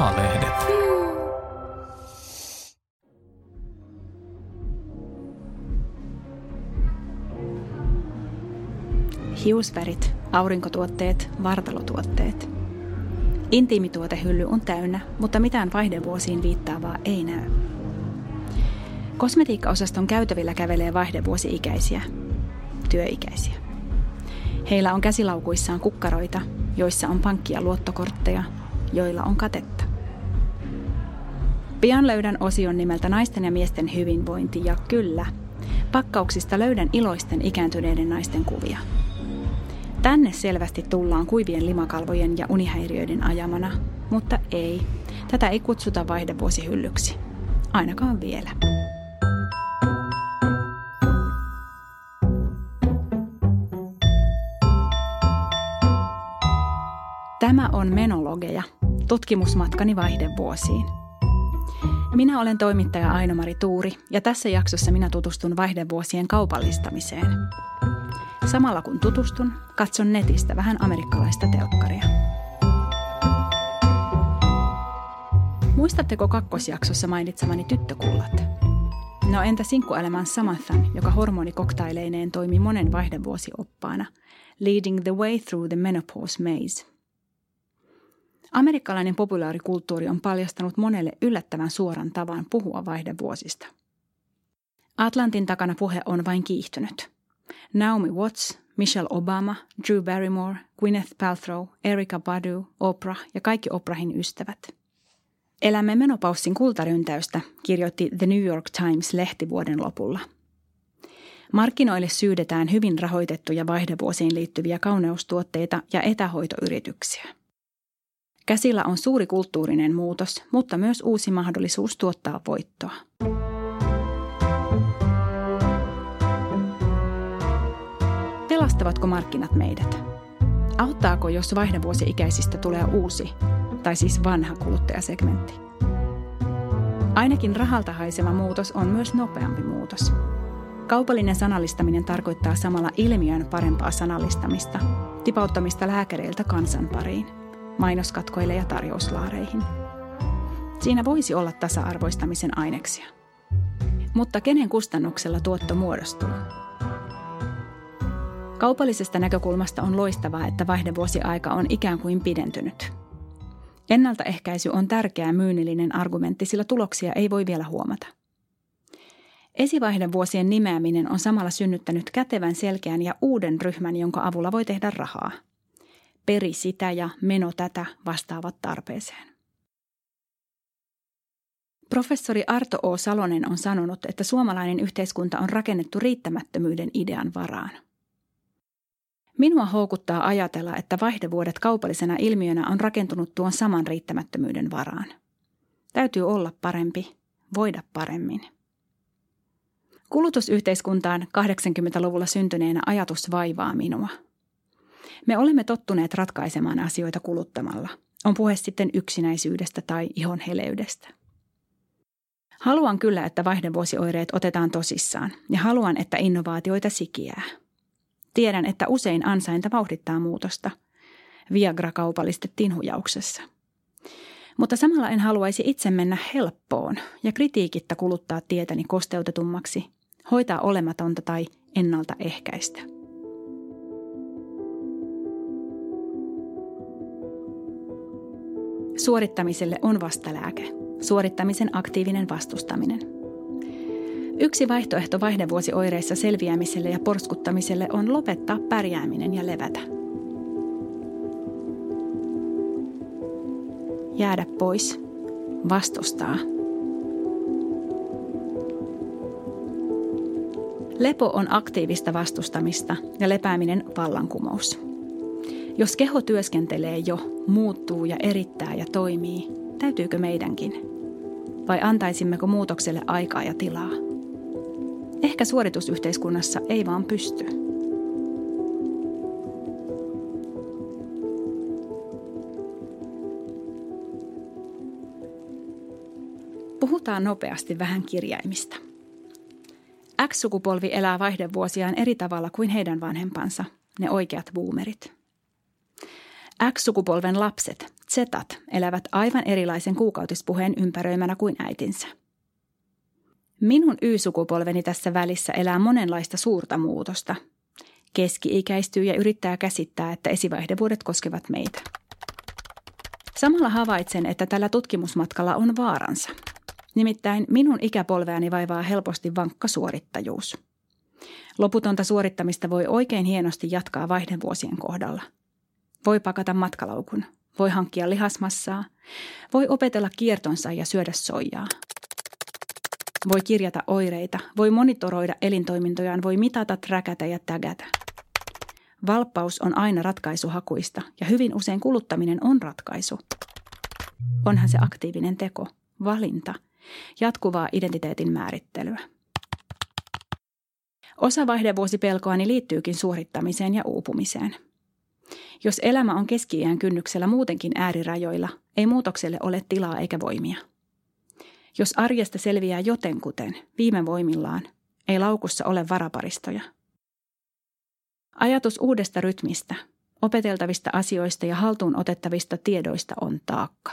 A-lehdet. Hiusvärit, aurinkotuotteet, vartalotuotteet. Intiimituotehylly on täynnä, mutta mitään vaihdevuosiin viittaavaa ei näy. Kosmetiikkaosaston käytävillä kävelee vaihdevuosi-ikäisiä, työikäisiä. Heillä on käsilaukuissaan kukkaroita, joissa on pankki- ja luottokortteja, joilla on katetta. Pian löydän osion nimeltä Naisten ja miesten hyvinvointi ja kyllä, pakkauksista löydän iloisten ikääntyneiden naisten kuvia. Tänne selvästi tullaan kuivien limakalvojen ja unihäiriöiden ajamana, mutta ei. Tätä ei kutsuta vaihdevuosihyllyksi. Ainakaan vielä. Tämä on Menologeja, tutkimusmatkani vaihdevuosiin. Minä olen toimittaja Aino-Mari Tuuri ja tässä jaksossa minä tutustun vaihdevuosien kaupallistamiseen. Samalla kun tutustun, katson netistä vähän amerikkalaista telkkaria. Muistatteko kakkosjaksossa mainitsemani tyttökullat? No entä sinkkuelämän Samanthan, joka hormonikoktaileineen toimi monen vaihdevuosioppaana, leading the way through the menopause maze – Amerikkalainen populaarikulttuuri on paljastanut monelle yllättävän suoran tavan puhua vaihdevuosista. Atlantin takana puhe on vain kiihtynyt. Naomi Watts, Michelle Obama, Drew Barrymore, Gwyneth Paltrow, Erika Badu, Oprah ja kaikki Oprahin ystävät. Elämme menopaussin kultaryntäystä, kirjoitti The New York Times-lehti vuoden lopulla. Markkinoille syydetään hyvin rahoitettuja vaihdevuosiin liittyviä kauneustuotteita ja etähoitoyrityksiä. Käsillä on suuri kulttuurinen muutos, mutta myös uusi mahdollisuus tuottaa voittoa. Pelastavatko markkinat meidät? Auttaako, jos vaihdevuosi-ikäisistä tulee uusi, tai siis vanha kuluttajasegmentti? Ainakin rahalta haiseva muutos on myös nopeampi muutos. Kaupallinen sanallistaminen tarkoittaa samalla ilmiön parempaa sanallistamista, tipauttamista lääkäreiltä kansan pariin – mainoskatkoille ja tarjouslaareihin. Siinä voisi olla tasa-arvoistamisen aineksia. Mutta kenen kustannuksella tuotto muodostuu? Kaupallisesta näkökulmasta on loistavaa, että vaihdevuosiaika on ikään kuin pidentynyt. Ennaltaehkäisy on tärkeä myynnillinen argumentti, sillä tuloksia ei voi vielä huomata. Esivaihdevuosien nimeäminen on samalla synnyttänyt kätevän selkeän ja uuden ryhmän, jonka avulla voi tehdä rahaa – peri sitä ja meno tätä vastaavat tarpeeseen. Professori Arto O. Salonen on sanonut, että suomalainen yhteiskunta on rakennettu riittämättömyyden idean varaan. Minua houkuttaa ajatella, että vaihdevuodet kaupallisena ilmiönä on rakentunut tuon saman riittämättömyyden varaan. Täytyy olla parempi, voida paremmin. Kulutusyhteiskuntaan 80-luvulla syntyneenä ajatus vaivaa minua – me olemme tottuneet ratkaisemaan asioita kuluttamalla. On puhe sitten yksinäisyydestä tai ihon heleydestä. Haluan kyllä, että vaihdevuosioireet otetaan tosissaan ja haluan, että innovaatioita sikiää. Tiedän, että usein ansainta vauhdittaa muutosta. Viagra kaupallistettiin hujauksessa. Mutta samalla en haluaisi itse mennä helppoon ja kritiikittä kuluttaa tietäni kosteutetummaksi, hoitaa olematonta tai ennaltaehkäistä. Suorittamiselle on vastalääke. Suorittamisen aktiivinen vastustaminen. Yksi vaihtoehto vaihdevuosioireissa selviämiselle ja porskuttamiselle on lopettaa pärjääminen ja levätä. Jäädä pois. Vastustaa. Lepo on aktiivista vastustamista ja lepääminen vallankumous. Jos keho työskentelee jo, muuttuu ja erittää ja toimii, täytyykö meidänkin? Vai antaisimmeko muutokselle aikaa ja tilaa? Ehkä suoritusyhteiskunnassa ei vaan pysty. Puhutaan nopeasti vähän kirjaimista. X-sukupolvi elää vaihdevuosiaan eri tavalla kuin heidän vanhempansa, ne oikeat boomerit – X-sukupolven lapset, Zetat elävät aivan erilaisen kuukautispuheen ympäröimänä kuin äitinsä. Minun Y-sukupolveni tässä välissä elää monenlaista suurta muutosta. Keski-ikäistyy ja yrittää käsittää, että esivaihdevuodet koskevat meitä. Samalla havaitsen, että tällä tutkimusmatkalla on vaaransa. Nimittäin minun ikäpolveani vaivaa helposti vankka suorittajuus. Loputonta suorittamista voi oikein hienosti jatkaa vaihdevuosien kohdalla. Voi pakata matkalaukun, voi hankkia lihasmassaa, voi opetella kiertonsa ja syödä soijaa. Voi kirjata oireita, voi monitoroida elintoimintojaan, voi mitata, träkätä ja tägätä. Valppaus on aina ratkaisuhakuista ja hyvin usein kuluttaminen on ratkaisu. Onhan se aktiivinen teko, valinta, jatkuvaa identiteetin määrittelyä. Osa vaihdevuosipelkoani liittyykin suorittamiseen ja uupumiseen. Jos elämä on keski kynnyksellä muutenkin äärirajoilla, ei muutokselle ole tilaa eikä voimia. Jos arjesta selviää jotenkuten, viime voimillaan, ei laukussa ole varaparistoja. Ajatus uudesta rytmistä, opeteltavista asioista ja haltuun otettavista tiedoista on taakka.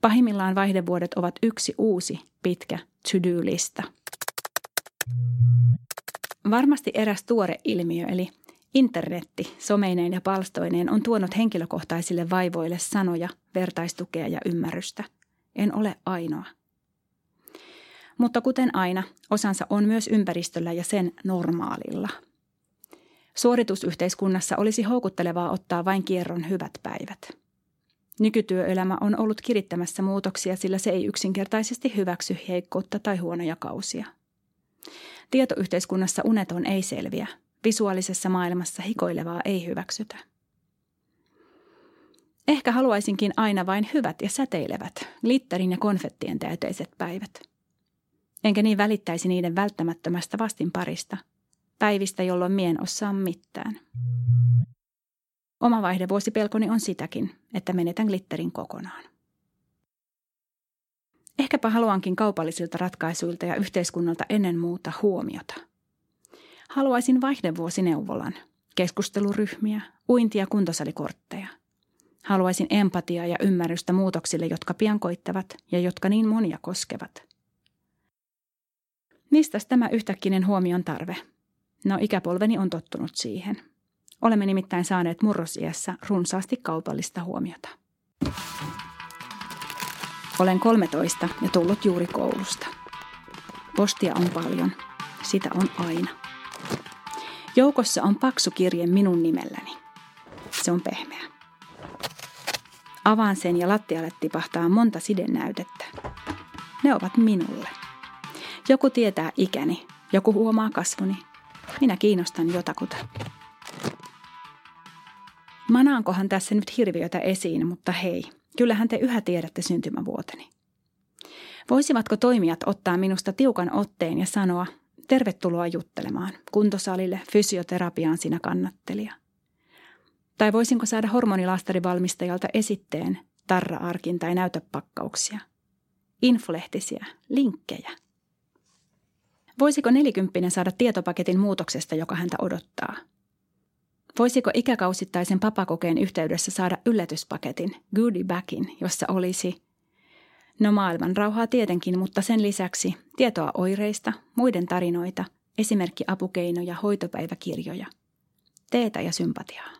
Pahimmillaan vaihdevuodet ovat yksi uusi, pitkä to-do-lista. Varmasti eräs tuore ilmiö, eli internetti someineen ja palstoineen on tuonut henkilökohtaisille vaivoille sanoja, vertaistukea ja ymmärrystä. En ole ainoa. Mutta kuten aina, osansa on myös ympäristöllä ja sen normaalilla. Suoritusyhteiskunnassa olisi houkuttelevaa ottaa vain kierron hyvät päivät – Nykytyöelämä on ollut kirittämässä muutoksia, sillä se ei yksinkertaisesti hyväksy heikkoutta tai huonoja kausia. Tietoyhteiskunnassa uneton ei selviä. Visuaalisessa maailmassa hikoilevaa ei hyväksytä. Ehkä haluaisinkin aina vain hyvät ja säteilevät, glitterin ja konfettien täyteiset päivät. Enkä niin välittäisi niiden välttämättömästä vastinparista, päivistä, jolloin mien osaa mitään. Oma vaihdevuosipelkoni on sitäkin, että menetän glitterin kokonaan. Ehkäpä haluankin kaupallisilta ratkaisuilta ja yhteiskunnalta ennen muuta huomiota. Haluaisin vaihdevuosineuvolan, keskusteluryhmiä, uinti- ja kuntosalikortteja. Haluaisin empatiaa ja ymmärrystä muutoksille, jotka pian koittavat ja jotka niin monia koskevat. Mistä tämä yhtäkkinen huomion tarve? No ikäpolveni on tottunut siihen – Olemme nimittäin saaneet murrosiässä runsaasti kaupallista huomiota. Olen 13 ja tullut juuri koulusta. Postia on paljon. Sitä on aina. Joukossa on paksu kirje minun nimelläni. Se on pehmeä. Avaan sen ja lattialle tipahtaa monta sidennäytettä. Ne ovat minulle. Joku tietää ikäni, joku huomaa kasvuni. Minä kiinnostan jotakuta. Manaankohan tässä nyt hirviötä esiin, mutta hei, kyllähän te yhä tiedätte syntymävuoteni. Voisivatko toimijat ottaa minusta tiukan otteen ja sanoa, tervetuloa juttelemaan, kuntosalille, fysioterapiaan sinä kannattelija. Tai voisinko saada hormonilastarivalmistajalta esitteen, tarra-arkin tai näytöpakkauksia, infolehtisiä, linkkejä. Voisiko nelikymppinen saada tietopaketin muutoksesta, joka häntä odottaa – Voisiko ikäkausittaisen papakokeen yhteydessä saada yllätyspaketin, goodie jossa olisi No maailman rauhaa tietenkin, mutta sen lisäksi tietoa oireista, muiden tarinoita, esimerkki apukeinoja, hoitopäiväkirjoja, teetä ja sympatiaa.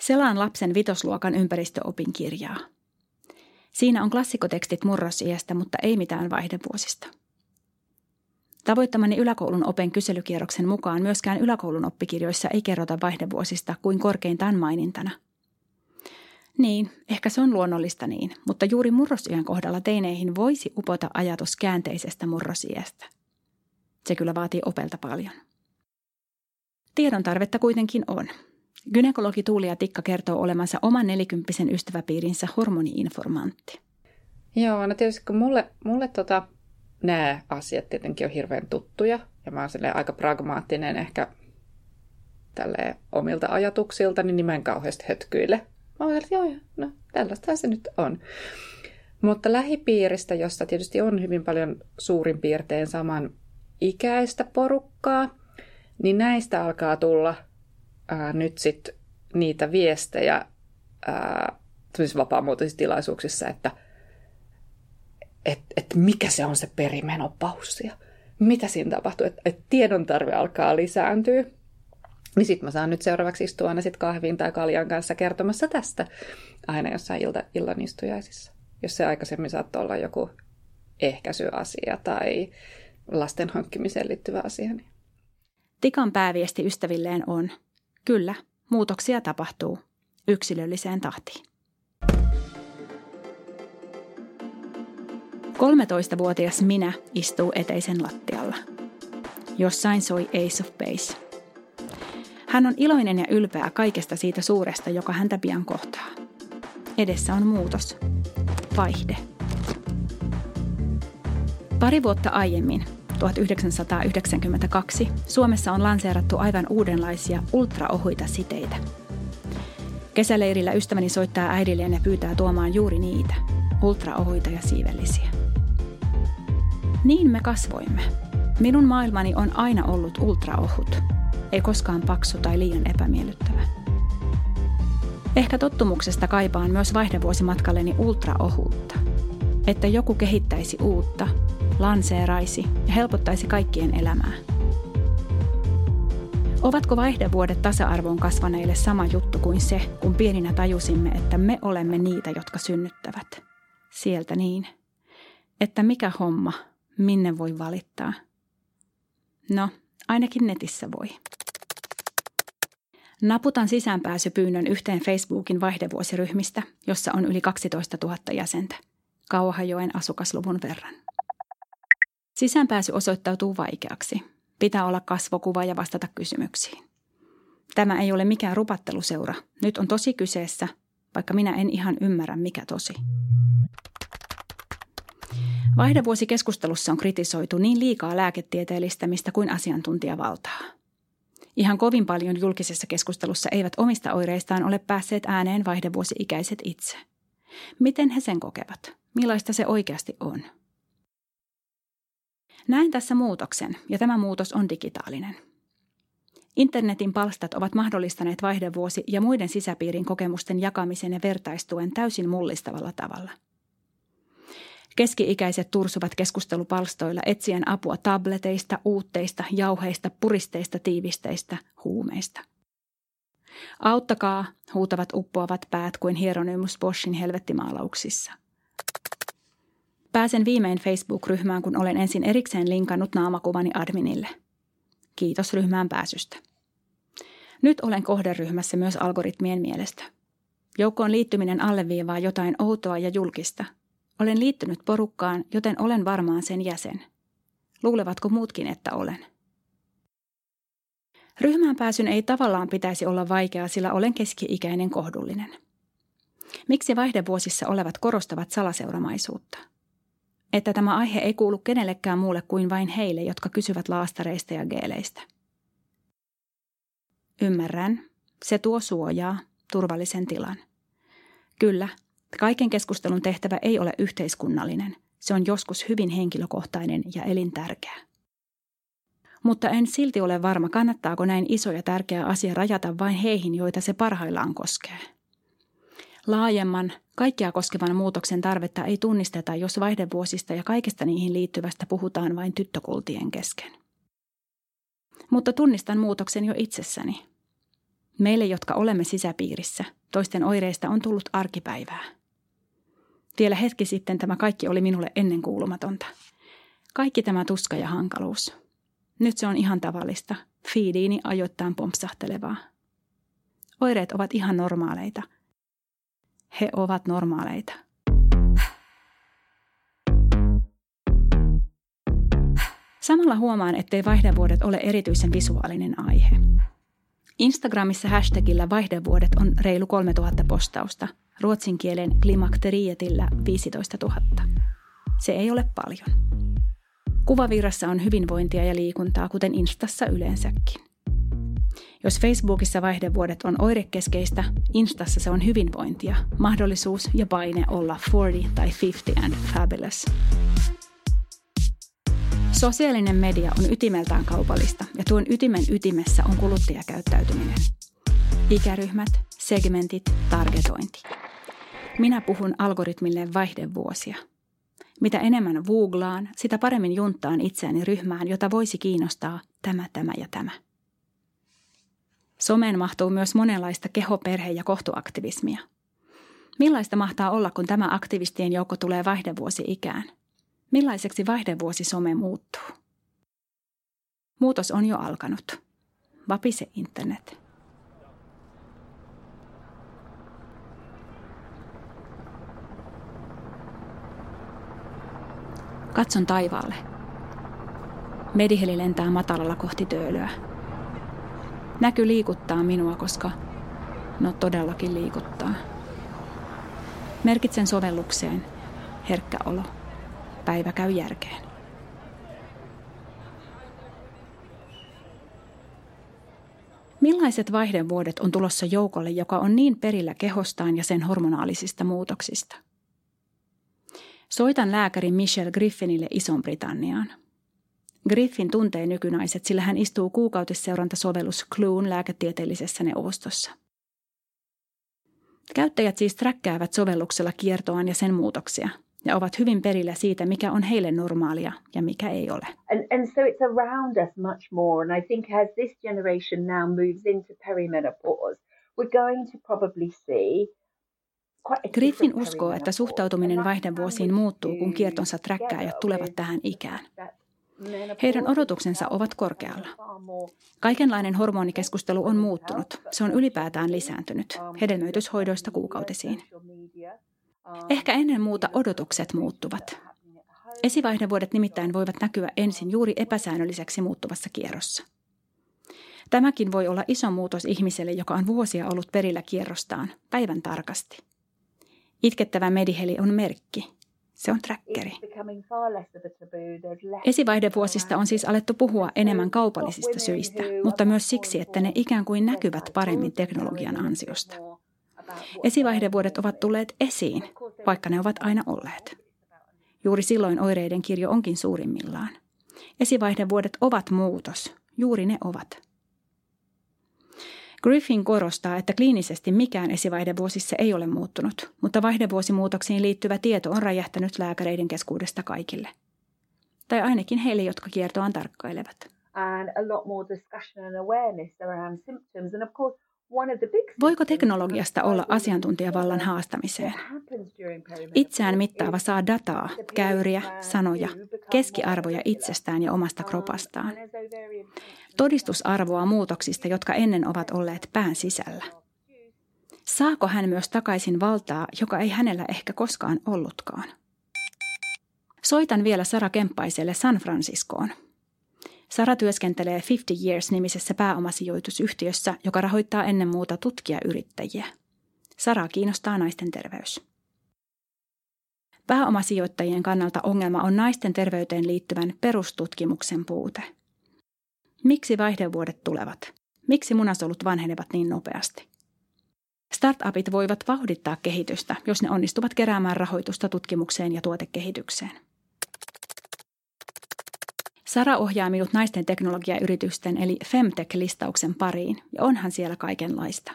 Selaan lapsen vitosluokan ympäristöopin kirjaa. Siinä on klassikotekstit murrosiästä, mutta ei mitään vaihdevuosista. Tavoittamani yläkoulun open kyselykierroksen mukaan myöskään yläkoulun oppikirjoissa ei kerrota vaihdevuosista kuin korkeintaan mainintana. Niin, ehkä se on luonnollista niin, mutta juuri murrosiän kohdalla teineihin voisi upota ajatus käänteisestä murrosiästä. Se kyllä vaatii opelta paljon. Tiedon tarvetta kuitenkin on. Gynekologi Tuulia Tikka kertoo olemansa oman nelikymppisen ystäväpiirinsä hormoniinformantti. Joo, no tietysti kun mulle, mulle tota, nämä asiat tietenkin on hirveän tuttuja ja mä oon aika pragmaattinen ehkä tälle omilta ajatuksilta, niin nimen kauheasti hötkyille. Mä oon että joo, no tällaista se nyt on. Mutta lähipiiristä, jossa tietysti on hyvin paljon suurin piirtein saman ikäistä porukkaa, niin näistä alkaa tulla ää, nyt sitten niitä viestejä vapaamuotoisissa tilaisuuksissa, että et, et mikä se on se perimenopausi ja mitä siinä tapahtuu, että et tiedon tarve alkaa lisääntyä. Niin sitten mä saan nyt seuraavaksi istua aina sit kahvin tai kaljan kanssa kertomassa tästä aina jossain ilta, illan istujaisissa. Jos se aikaisemmin saattoi olla joku ehkäisyasia tai lasten hankkimiseen liittyvä asia. Niin. Tikan pääviesti ystävilleen on, kyllä, muutoksia tapahtuu yksilölliseen tahtiin. 13-vuotias minä istuu eteisen lattialla. Jossain soi Ace of Base. Hän on iloinen ja ylpeä kaikesta siitä suuresta, joka häntä pian kohtaa. Edessä on muutos. Vaihde. Pari vuotta aiemmin, 1992, Suomessa on lanseerattu aivan uudenlaisia ultraohuita siteitä. Kesäleirillä ystäväni soittaa äidilleen ja pyytää tuomaan juuri niitä, ultraohuita ja siivellisiä. Niin me kasvoimme. Minun maailmani on aina ollut ultraohut, ei koskaan paksu tai liian epämiellyttävä. Ehkä tottumuksesta kaipaan myös vaihdevuosimatkalleni ultraohuutta. Että joku kehittäisi uutta, lanseeraisi ja helpottaisi kaikkien elämää. Ovatko vaihdevuodet tasa-arvoon kasvaneille sama juttu kuin se, kun pieninä tajusimme, että me olemme niitä, jotka synnyttävät? Sieltä niin. Että mikä homma, minne voi valittaa? No, ainakin netissä voi. Naputan sisäänpääsypyynnön yhteen Facebookin vaihdevuosiryhmistä, jossa on yli 12 000 jäsentä, Kauhajoen asukasluvun verran. Sisäänpääsy osoittautuu vaikeaksi. Pitää olla kasvokuva ja vastata kysymyksiin. Tämä ei ole mikään rupatteluseura. Nyt on tosi kyseessä, vaikka minä en ihan ymmärrä mikä tosi. Vaihdevuosikeskustelussa on kritisoitu niin liikaa lääketieteellistämistä kuin asiantuntijavaltaa. Ihan kovin paljon julkisessa keskustelussa eivät omista oireistaan ole päässeet ääneen vaihdevuosi-ikäiset itse. Miten he sen kokevat? Millaista se oikeasti on? Näen tässä muutoksen, ja tämä muutos on digitaalinen. Internetin palstat ovat mahdollistaneet vaihdevuosi ja muiden sisäpiirin kokemusten jakamisen ja vertaistuen täysin mullistavalla tavalla – Keski-ikäiset tursuvat keskustelupalstoilla etsien apua tableteista, uutteista, jauheista, puristeista, tiivisteistä, huumeista. Auttakaa, huutavat uppoavat päät kuin Hieronymus Boschin helvettimaalauksissa. Pääsen viimein Facebook-ryhmään, kun olen ensin erikseen linkannut naamakuvani adminille. Kiitos ryhmään pääsystä. Nyt olen kohderyhmässä myös algoritmien mielestä. Joukkoon liittyminen alleviivaa jotain outoa ja julkista – olen liittynyt porukkaan, joten olen varmaan sen jäsen. Luulevatko muutkin, että olen? Ryhmään pääsyn ei tavallaan pitäisi olla vaikeaa, sillä olen keski-ikäinen kohdullinen. Miksi vaihdevuosissa olevat korostavat salaseuramaisuutta? Että tämä aihe ei kuulu kenellekään muulle kuin vain heille, jotka kysyvät laastareista ja geeleistä. Ymmärrän. Se tuo suojaa, turvallisen tilan. Kyllä, Kaiken keskustelun tehtävä ei ole yhteiskunnallinen. Se on joskus hyvin henkilökohtainen ja elintärkeä. Mutta en silti ole varma, kannattaako näin iso ja tärkeä asia rajata vain heihin, joita se parhaillaan koskee. Laajemman, kaikkia koskevan muutoksen tarvetta ei tunnisteta, jos vaihdevuosista ja kaikesta niihin liittyvästä puhutaan vain tyttökultien kesken. Mutta tunnistan muutoksen jo itsessäni. Meille, jotka olemme sisäpiirissä, toisten oireista on tullut arkipäivää. Vielä hetki sitten tämä kaikki oli minulle ennenkuulumatonta. Kaikki tämä tuska ja hankaluus. Nyt se on ihan tavallista, fiidiini ajoittain pompsahtelevaa. Oireet ovat ihan normaaleita. He ovat normaaleita. Samalla huomaan, ettei vaihdevuodet ole erityisen visuaalinen aihe. Instagramissa hashtagillä vaihdevuodet on reilu 3000 postausta – ruotsin kielen klimakterietillä 15 000. Se ei ole paljon. Kuvavirrassa on hyvinvointia ja liikuntaa, kuten Instassa yleensäkin. Jos Facebookissa vaihdevuodet on oirekeskeistä, Instassa se on hyvinvointia, mahdollisuus ja paine olla 40 tai 50 and fabulous. Sosiaalinen media on ytimeltään kaupallista ja tuon ytimen ytimessä on kuluttajakäyttäytyminen – Ikäryhmät, segmentit, targetointi. Minä puhun algoritmille vaihdevuosia. Mitä enemmän googlaan, sitä paremmin junttaan itseäni ryhmään, jota voisi kiinnostaa tämä, tämä ja tämä. Someen mahtuu myös monenlaista keho-, perhe- ja kohtuaktivismia. Millaista mahtaa olla, kun tämä aktivistien joukko tulee vaihdevuosi ikään? Millaiseksi vaihdevuosi some muuttuu? Muutos on jo alkanut. Vapise internet. Katson taivaalle. Mediheli lentää matalalla kohti töölöä. Näky liikuttaa minua, koska no todellakin liikuttaa. Merkitsen sovellukseen herkkä olo. Päivä käy järkeen. Millaiset vaihdevuodet on tulossa joukolle, joka on niin perillä kehostaan ja sen hormonaalisista muutoksista? Soitan lääkäri Michelle Griffinille Ison-Britanniaan. Griffin tuntee nykynaiset, sillä hän istuu kuukautisseurantasovellus Cluen lääketieteellisessä neuvostossa. Käyttäjät siis träkkäävät sovelluksella kiertoaan ja sen muutoksia ja ovat hyvin perillä siitä, mikä on heille normaalia ja mikä ei ole. And, and so it's around us much more. And I think as this generation now moves into perimenopause, we're going to probably see Griffin uskoo, että suhtautuminen vaihdevuosiin muuttuu, kun kiertonsa träkkääjät tulevat tähän ikään. Heidän odotuksensa ovat korkealla. Kaikenlainen hormonikeskustelu on muuttunut. Se on ylipäätään lisääntynyt, hedelmöityshoidoista kuukautisiin. Ehkä ennen muuta odotukset muuttuvat. Esivaihdevuodet nimittäin voivat näkyä ensin juuri epäsäännölliseksi muuttuvassa kierrossa. Tämäkin voi olla iso muutos ihmiselle, joka on vuosia ollut perillä kierrostaan, päivän tarkasti. Itkettävä mediheli on merkki, se on trackeri. Esivaihdevuosista on siis alettu puhua enemmän kaupallisista syistä, mutta myös siksi, että ne ikään kuin näkyvät paremmin teknologian ansiosta. Esivaihdevuodet ovat tulleet esiin, vaikka ne ovat aina olleet. Juuri silloin oireiden kirjo onkin suurimmillaan. Esivaihdevuodet ovat muutos, juuri ne ovat. Griffin korostaa, että kliinisesti mikään esivaihdevuosissa ei ole muuttunut, mutta vaihdevuosimuutoksiin liittyvä tieto on räjähtänyt lääkäreiden keskuudesta kaikille. Tai ainakin heille, jotka kiertoaan tarkkailevat. And a lot more discussion and awareness around symptoms. And of course, Voiko teknologiasta olla asiantuntijavallan haastamiseen? Itseään mittaava saa dataa, käyriä, sanoja, keskiarvoja itsestään ja omasta kropastaan. Todistusarvoa muutoksista, jotka ennen ovat olleet pään sisällä. Saako hän myös takaisin valtaa, joka ei hänellä ehkä koskaan ollutkaan? Soitan vielä Sara Kemppaiselle San Franciscoon. Sara työskentelee 50 Years-nimisessä pääomasijoitusyhtiössä, joka rahoittaa ennen muuta tutkijayrittäjiä. Sara kiinnostaa naisten terveys. Pääomasijoittajien kannalta ongelma on naisten terveyteen liittyvän perustutkimuksen puute. Miksi vaihdevuodet tulevat? Miksi munasolut vanhenevat niin nopeasti? Startupit voivat vauhdittaa kehitystä, jos ne onnistuvat keräämään rahoitusta tutkimukseen ja tuotekehitykseen. Sara ohjaa minut naisten teknologiayritysten eli Femtech-listauksen pariin, ja onhan siellä kaikenlaista.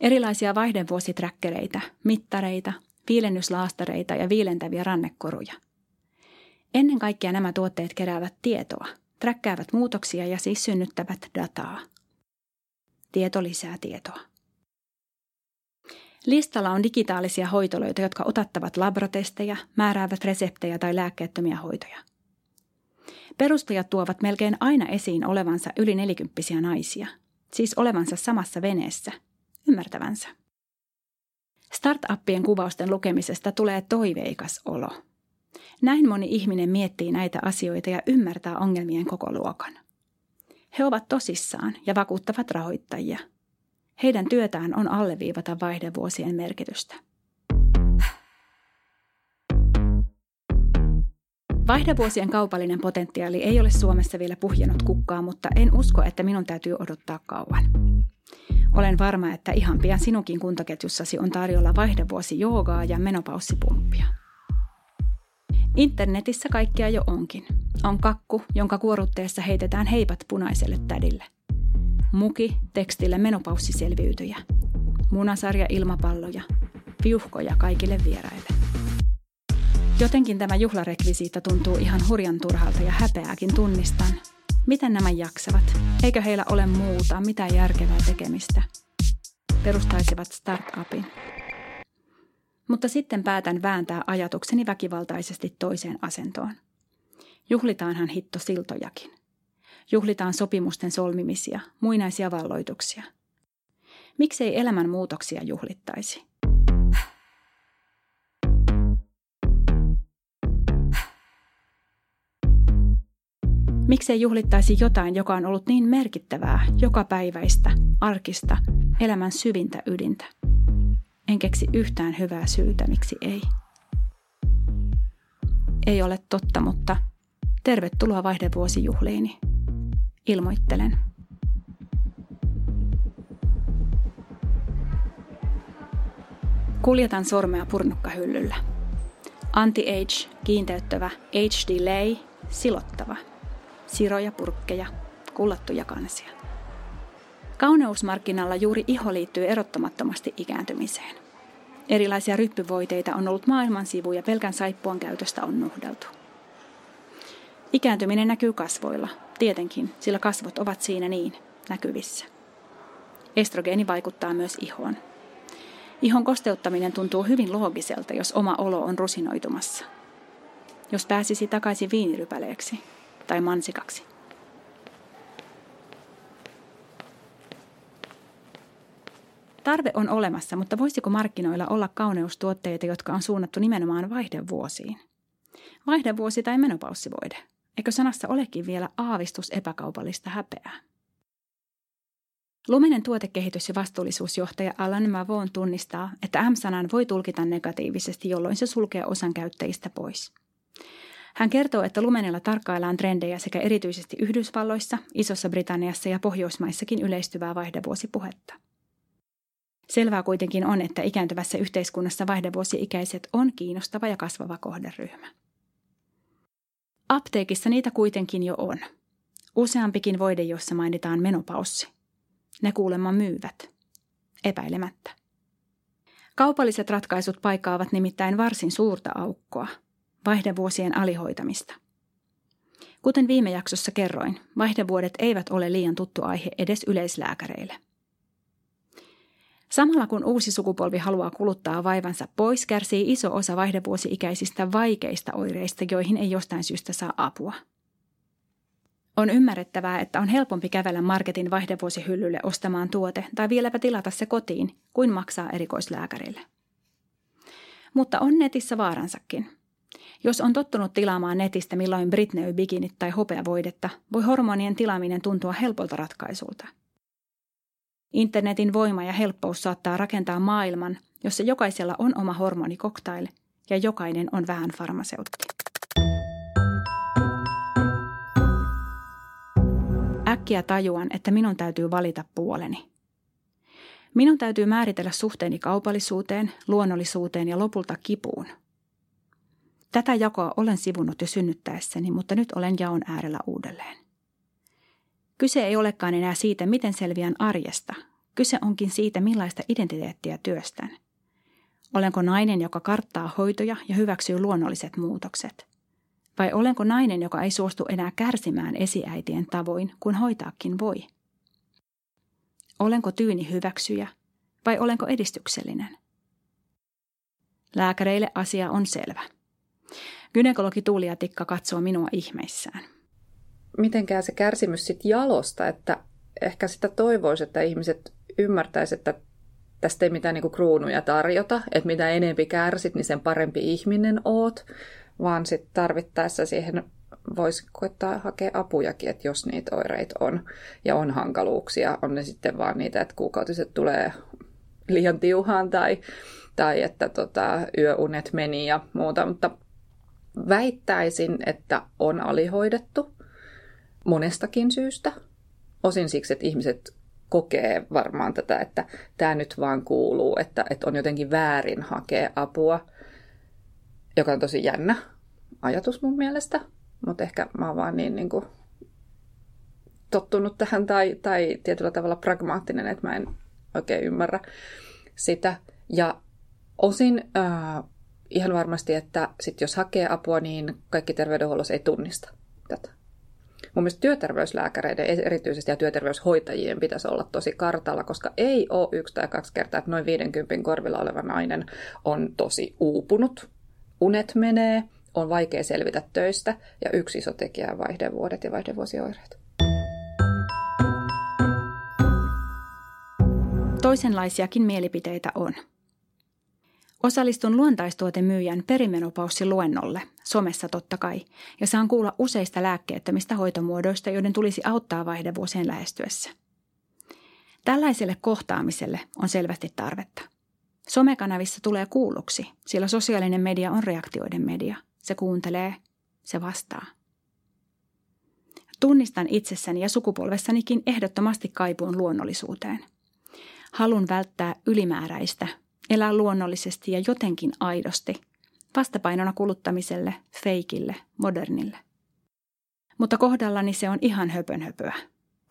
Erilaisia vaihdevuositräkkereitä, mittareita, viilennyslaastareita ja viilentäviä rannekoruja. Ennen kaikkea nämä tuotteet keräävät tietoa, träkkäävät muutoksia ja siis synnyttävät dataa. Tieto lisää tietoa. Listalla on digitaalisia hoitoloita, jotka otattavat labratestejä, määräävät reseptejä tai lääkkeettömiä hoitoja – Perustajat tuovat melkein aina esiin olevansa yli nelikymppisiä naisia, siis olevansa samassa veneessä, ymmärtävänsä. Startuppien kuvausten lukemisesta tulee toiveikas olo. Näin moni ihminen miettii näitä asioita ja ymmärtää ongelmien koko luokan. He ovat tosissaan ja vakuuttavat rahoittajia. Heidän työtään on alleviivata vaihdevuosien merkitystä. Vaihdevuosien kaupallinen potentiaali ei ole Suomessa vielä puhjennut kukkaa, mutta en usko, että minun täytyy odottaa kauan. Olen varma, että ihan pian sinunkin kuntaketjussasi on tarjolla vaihdevuosi joogaa ja menopaussipumppia. Internetissä kaikkea jo onkin. On kakku, jonka kuorutteessa heitetään heipat punaiselle tädille. muki tekstille menopaussiselviytyjä, munasarja ilmapalloja, viuhkoja kaikille vieraille. Jotenkin tämä juhlarekvisiitta tuntuu ihan hurjan turhalta ja häpeääkin tunnistan. Miten nämä jaksavat? Eikö heillä ole muuta, mitä järkevää tekemistä? Perustaisivat startupin. Mutta sitten päätän vääntää ajatukseni väkivaltaisesti toiseen asentoon. Juhlitaanhan hitto siltojakin. Juhlitaan sopimusten solmimisia, muinaisia valloituksia. Miksei elämän muutoksia juhlittaisi? Miksei juhlittaisi jotain, joka on ollut niin merkittävää, joka päiväistä, arkista, elämän syvintä ydintä? En keksi yhtään hyvää syytä, miksi ei. Ei ole totta, mutta tervetuloa vaihdevuosijuhliini. Ilmoittelen. Kuljetan sormea purnukkahyllyllä. Anti-age, kiinteyttävä, age-delay, silottava. Siroja purkkeja, kullattuja kansia. Kauneusmarkkinalla juuri iho liittyy erottamattomasti ikääntymiseen. Erilaisia ryppyvoiteita on ollut maailman sivu ja pelkän saippuan käytöstä on nuhdeltu. Ikääntyminen näkyy kasvoilla, tietenkin, sillä kasvot ovat siinä niin, näkyvissä. Estrogeeni vaikuttaa myös ihoon. Ihon kosteuttaminen tuntuu hyvin loogiselta, jos oma olo on rusinoitumassa. Jos pääsisi takaisin viinirypäleeksi tai mansikaksi. Tarve on olemassa, mutta voisiko markkinoilla olla kauneustuotteita, jotka on suunnattu nimenomaan vaihdevuosiin? Vaihdevuosi tai menopaussivoide. Eikö sanassa olekin vielä aavistus epäkaupallista häpeää? Luminen tuotekehitys- ja vastuullisuusjohtaja Alan Mavon tunnistaa, että M-sanan voi tulkita negatiivisesti, jolloin se sulkee osan käyttäjistä pois. Hän kertoo, että Lumenilla tarkkaillaan trendejä sekä erityisesti Yhdysvalloissa, Isossa Britanniassa ja Pohjoismaissakin yleistyvää vaihdevuosipuhetta – Selvää kuitenkin on, että ikääntyvässä yhteiskunnassa vaihdevuosi-ikäiset on kiinnostava ja kasvava kohderyhmä. Apteekissa niitä kuitenkin jo on. Useampikin voide, jossa mainitaan menopaussi. Ne kuulemma myyvät. Epäilemättä. Kaupalliset ratkaisut paikkaavat nimittäin varsin suurta aukkoa, vaihdevuosien alihoitamista. Kuten viime jaksossa kerroin, vaihdevuodet eivät ole liian tuttu aihe edes yleislääkäreille – Samalla kun uusi sukupolvi haluaa kuluttaa vaivansa pois, kärsii iso osa vaihdevuosi-ikäisistä vaikeista oireista, joihin ei jostain syystä saa apua. On ymmärrettävää, että on helpompi kävellä marketin vaihdevuosihyllylle ostamaan tuote tai vieläpä tilata se kotiin, kuin maksaa erikoislääkärille. Mutta on netissä vaaransakin. Jos on tottunut tilaamaan netistä milloin Britney bikinit tai hopeavoidetta, voi hormonien tilaaminen tuntua helpolta ratkaisulta – Internetin voima ja helppous saattaa rakentaa maailman, jossa jokaisella on oma hormonikoktail ja jokainen on vähän farmaseutti. Äkkiä tajuan, että minun täytyy valita puoleni. Minun täytyy määritellä suhteeni kaupallisuuteen, luonnollisuuteen ja lopulta kipuun. Tätä jakoa olen sivunut jo synnyttäessäni, mutta nyt olen jaon äärellä uudelleen. Kyse ei olekaan enää siitä, miten selviän arjesta. Kyse onkin siitä, millaista identiteettiä työstän. Olenko nainen, joka karttaa hoitoja ja hyväksyy luonnolliset muutokset? Vai olenko nainen, joka ei suostu enää kärsimään esiäitien tavoin, kun hoitaakin voi? Olenko tyyni hyväksyjä vai olenko edistyksellinen? Lääkäreille asia on selvä. Gynekologi Tuulia Tikka katsoo minua ihmeissään mitenkään se kärsimys sitten jalosta, että ehkä sitä toivoisi, että ihmiset ymmärtäisivät, että tästä ei mitään niinku kruunuja tarjota, että mitä enempi kärsit, niin sen parempi ihminen oot, vaan sitten tarvittaessa siihen voisi koittaa hakea apujakin, että jos niitä oireita on ja on hankaluuksia, on ne sitten vaan niitä, että kuukautiset tulee liian tiuhaan tai, tai että tota, yöunet meni ja muuta, mutta väittäisin, että on alihoidettu monestakin syystä. Osin siksi, että ihmiset kokee varmaan tätä, että tämä nyt vaan kuuluu, että, että on jotenkin väärin hakea apua, joka on tosi jännä ajatus mun mielestä, mutta ehkä mä oon vaan niin, niin kuin tottunut tähän tai, tai tietyllä tavalla pragmaattinen, että mä en oikein ymmärrä sitä. Ja osin äh, ihan varmasti, että sit jos hakee apua, niin kaikki terveydenhuollossa ei tunnista tätä. Mun mielestä työterveyslääkäreiden erityisesti ja työterveyshoitajien pitäisi olla tosi kartalla, koska ei ole yksi tai kaksi kertaa, että noin 50 korvilla oleva nainen on tosi uupunut. Unet menee, on vaikea selvitä töistä ja yksi iso tekijä on vaihdevuodet ja vaihdevuosioireet. Toisenlaisiakin mielipiteitä on. Osallistun luontaistuotemyyjän perimenopaussi-luennolle, somessa totta kai, ja saan kuulla useista lääkkeettömistä hoitomuodoista, joiden tulisi auttaa vaihdevuosien lähestyessä. Tällaiselle kohtaamiselle on selvästi tarvetta. Somekanavissa tulee kuulluksi, sillä sosiaalinen media on reaktioiden media. Se kuuntelee, se vastaa. Tunnistan itsessäni ja sukupolvessanikin ehdottomasti kaipuun luonnollisuuteen. Halun välttää ylimääräistä, elää luonnollisesti ja jotenkin aidosti, vastapainona kuluttamiselle, feikille, modernille. Mutta kohdallani se on ihan höpönhöpöä.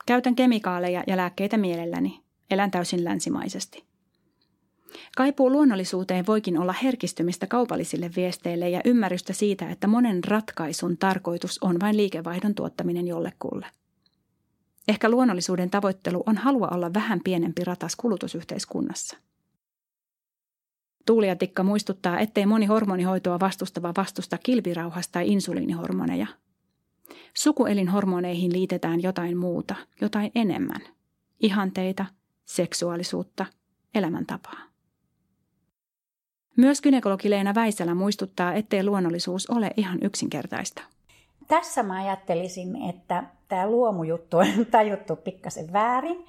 Käytän kemikaaleja ja lääkkeitä mielelläni, elän täysin länsimaisesti. Kaipuu luonnollisuuteen voikin olla herkistymistä kaupallisille viesteille ja ymmärrystä siitä, että monen ratkaisun tarkoitus on vain liikevaihdon tuottaminen jollekulle. Ehkä luonnollisuuden tavoittelu on halua olla vähän pienempi ratas kulutusyhteiskunnassa. Tuuliatikka muistuttaa, ettei moni hormonihoitoa vastustava vastusta kilpirauhasta tai insuliinihormoneja. Sukuelinhormoneihin liitetään jotain muuta, jotain enemmän. Ihanteita, seksuaalisuutta, elämäntapaa. Myös gynekologi Leena Väisälä muistuttaa, ettei luonnollisuus ole ihan yksinkertaista. Tässä mä ajattelisin, että tämä luomujuttu on tajuttu pikkasen väärin.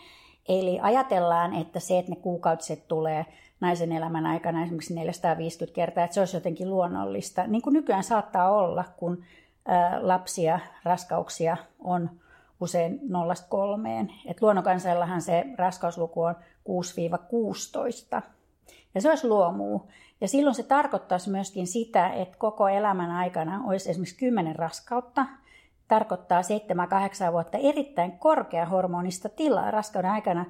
Eli ajatellaan, että se, että ne kuukautiset tulee naisen elämän aikana esimerkiksi 450 kertaa, että se olisi jotenkin luonnollista. Niin kuin nykyään saattaa olla, kun lapsia, raskauksia on usein 0-3. Et luonnonkansaillahan se raskausluku on 6-16. Ja se olisi luomuu. Ja silloin se tarkoittaisi myöskin sitä, että koko elämän aikana olisi esimerkiksi 10 raskautta, tarkoittaa 7-8 vuotta erittäin korkea hormonista tilaa. Raskauden aikana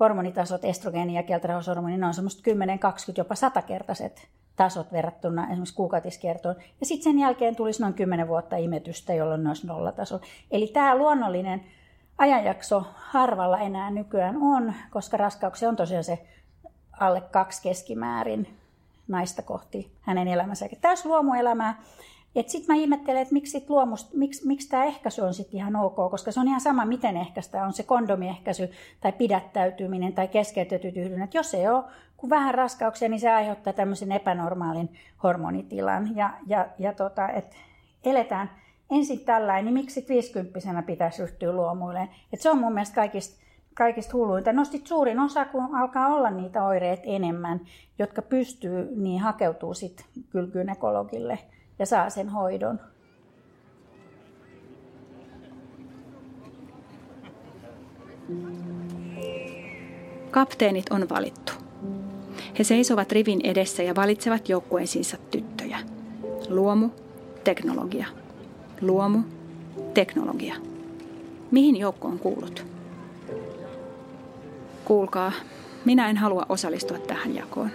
hormonitasot, estrogeeni ja keltarauhashormoni, ne on semmoista 10, 20, jopa 100-kertaiset tasot verrattuna esimerkiksi kuukautiskiertoon. Ja sitten sen jälkeen tulisi noin 10 vuotta imetystä, jolloin ne olisi nollataso. Eli tämä luonnollinen ajanjakso harvalla enää nykyään on, koska raskauksia on tosiaan se alle kaksi keskimäärin naista kohti hänen elämänsä. Täys luomuelämää. Sitten mä ihmettelen, että miksi, sit luomust, miksi, miksi tämä ehkäisy on sitten ihan ok, koska se on ihan sama, miten ehkäistä on se kondomiehkäisy tai pidättäytyminen tai keskeytetyt yhdynnät. Jos ei ole kun vähän raskauksia, niin se aiheuttaa tämmöisen epänormaalin hormonitilan. Ja, ja, ja tota, et eletään ensin tällainen, niin miksi 50 pitäisi ryhtyä luomuilleen? Et se on mun mielestä kaikista kaikista hulluinta. Nostit suurin osa, kun alkaa olla niitä oireita enemmän, jotka pystyy, niin hakeutuu sitten kyllä gynekologille ja saa sen hoidon. Kapteenit on valittu. He seisovat rivin edessä ja valitsevat joukkueisiinsa tyttöjä. Luomu, teknologia. Luomu, teknologia. Mihin joukkoon kuulut? Kuulkaa, minä en halua osallistua tähän jakoon.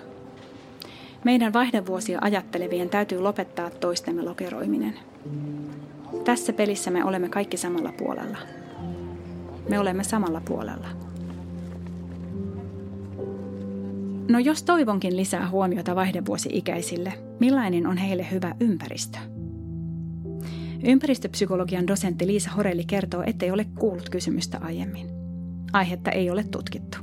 Meidän vaihdevuosia ajattelevien täytyy lopettaa toistemme lokeroiminen. Tässä pelissä me olemme kaikki samalla puolella. Me olemme samalla puolella. No jos toivonkin lisää huomiota vaihdevuosi-ikäisille, millainen on heille hyvä ympäristö? Ympäristöpsykologian dosentti Liisa Horelli kertoo, ettei ole kuullut kysymystä aiemmin. Aihetta ei ole tutkittu.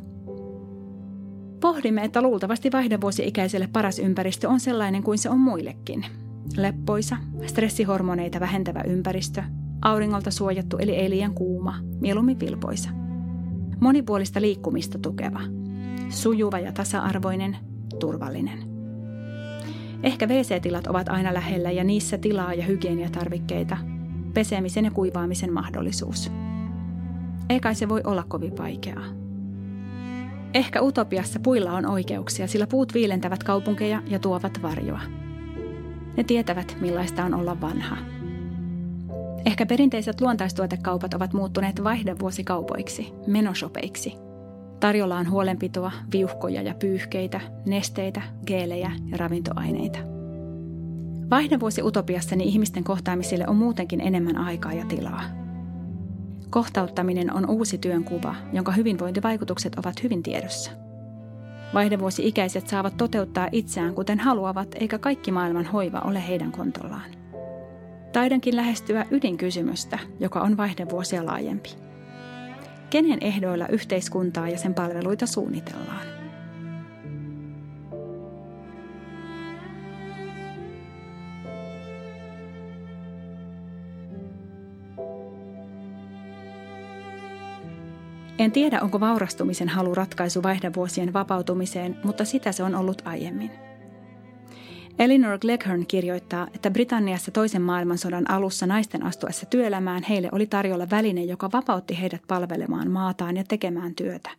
Pohdimme, että luultavasti vaihdevuosi-ikäiselle paras ympäristö on sellainen kuin se on muillekin. Leppoisa, stressihormoneita vähentävä ympäristö, auringolta suojattu eli ei liian kuuma, mieluummin vilpoisa. Monipuolista liikkumista tukeva, sujuva ja tasa-arvoinen, turvallinen. Ehkä WC-tilat ovat aina lähellä ja niissä tilaa ja hygieniatarvikkeita, pesemisen ja kuivaamisen mahdollisuus – ei kai se voi olla kovin vaikeaa. Ehkä utopiassa puilla on oikeuksia, sillä puut viilentävät kaupunkeja ja tuovat varjoa. Ne tietävät, millaista on olla vanha. Ehkä perinteiset luontaistuotekaupat ovat muuttuneet vaihdevuosikaupoiksi, menoshopeiksi. Tarjolla on huolenpitoa, viuhkoja ja pyyhkeitä, nesteitä, geelejä ja ravintoaineita. Vaihdevuosi utopiassani ihmisten kohtaamisille on muutenkin enemmän aikaa ja tilaa. Kohtauttaminen on uusi työnkuva, jonka hyvinvointivaikutukset ovat hyvin tiedossa. Vaihdevuosi-ikäiset saavat toteuttaa itseään kuten haluavat, eikä kaikki maailman hoiva ole heidän kontollaan. Taidankin lähestyä ydinkysymystä, joka on vaihdevuosia laajempi. Kenen ehdoilla yhteiskuntaa ja sen palveluita suunnitellaan? En tiedä, onko vaurastumisen halu ratkaisu vaihdevuosien vapautumiseen, mutta sitä se on ollut aiemmin. Elinor Gleghorn kirjoittaa, että Britanniassa toisen maailmansodan alussa naisten astuessa työelämään heille oli tarjolla väline, joka vapautti heidät palvelemaan maataan ja tekemään työtä.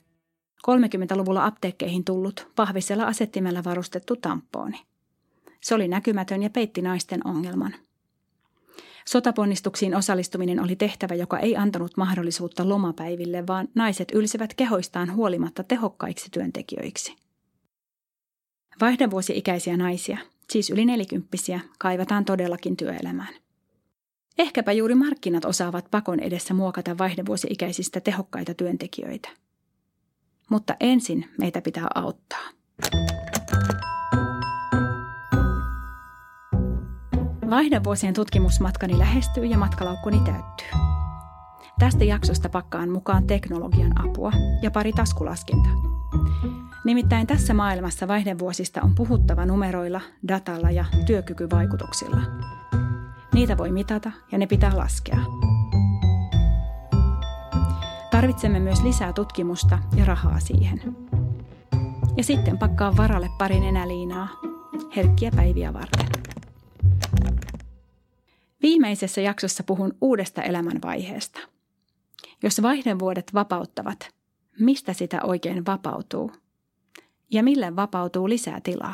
30-luvulla apteekkeihin tullut, pahvisella asettimella varustettu tampooni. Se oli näkymätön ja peitti naisten ongelman. Sotaponnistuksiin osallistuminen oli tehtävä, joka ei antanut mahdollisuutta lomapäiville, vaan naiset ylsivät kehoistaan huolimatta tehokkaiksi työntekijöiksi. Vaihdevuosi-ikäisiä naisia, siis yli nelikymppisiä, kaivataan todellakin työelämään. Ehkäpä juuri markkinat osaavat pakon edessä muokata vaihdevuosi-ikäisistä tehokkaita työntekijöitä. Mutta ensin meitä pitää auttaa. Vaihdevuosien tutkimusmatkani lähestyy ja matkalaukkuni täyttyy. Tästä jaksosta pakkaan mukaan teknologian apua ja pari taskulaskinta. Nimittäin tässä maailmassa vaihdevuosista on puhuttava numeroilla, datalla ja työkykyvaikutuksilla. Niitä voi mitata ja ne pitää laskea. Tarvitsemme myös lisää tutkimusta ja rahaa siihen. Ja sitten pakkaa varalle parin enäliinaa, herkkiä päiviä varten. Viimeisessä jaksossa puhun uudesta elämänvaiheesta. Jos vaihdevuodet vapauttavat, mistä sitä oikein vapautuu? Ja mille vapautuu lisää tilaa?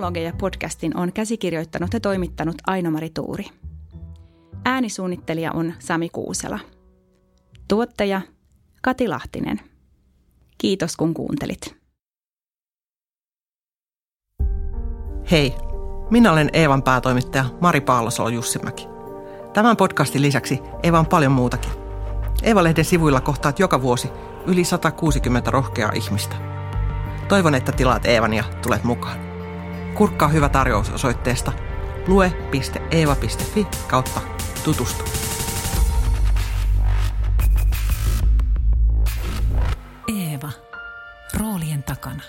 Menologeja podcastin on käsikirjoittanut ja toimittanut Aino-Mari Tuuri. Äänisuunnittelija on Sami Kuusela. Tuottaja Kati Lahtinen. Kiitos kun kuuntelit. Hei, minä olen Eevan päätoimittaja Mari Paallosolo Jussimäki. Tämän podcastin lisäksi Eeva on paljon muutakin. Eeva-lehden sivuilla kohtaat joka vuosi yli 160 rohkeaa ihmistä. Toivon, että tilaat Eevan ja tulet mukaan. Kurkkaa hyvä tarjous osoitteesta lue.eeva.fi kautta tutustu. Eeva. Roolien takana.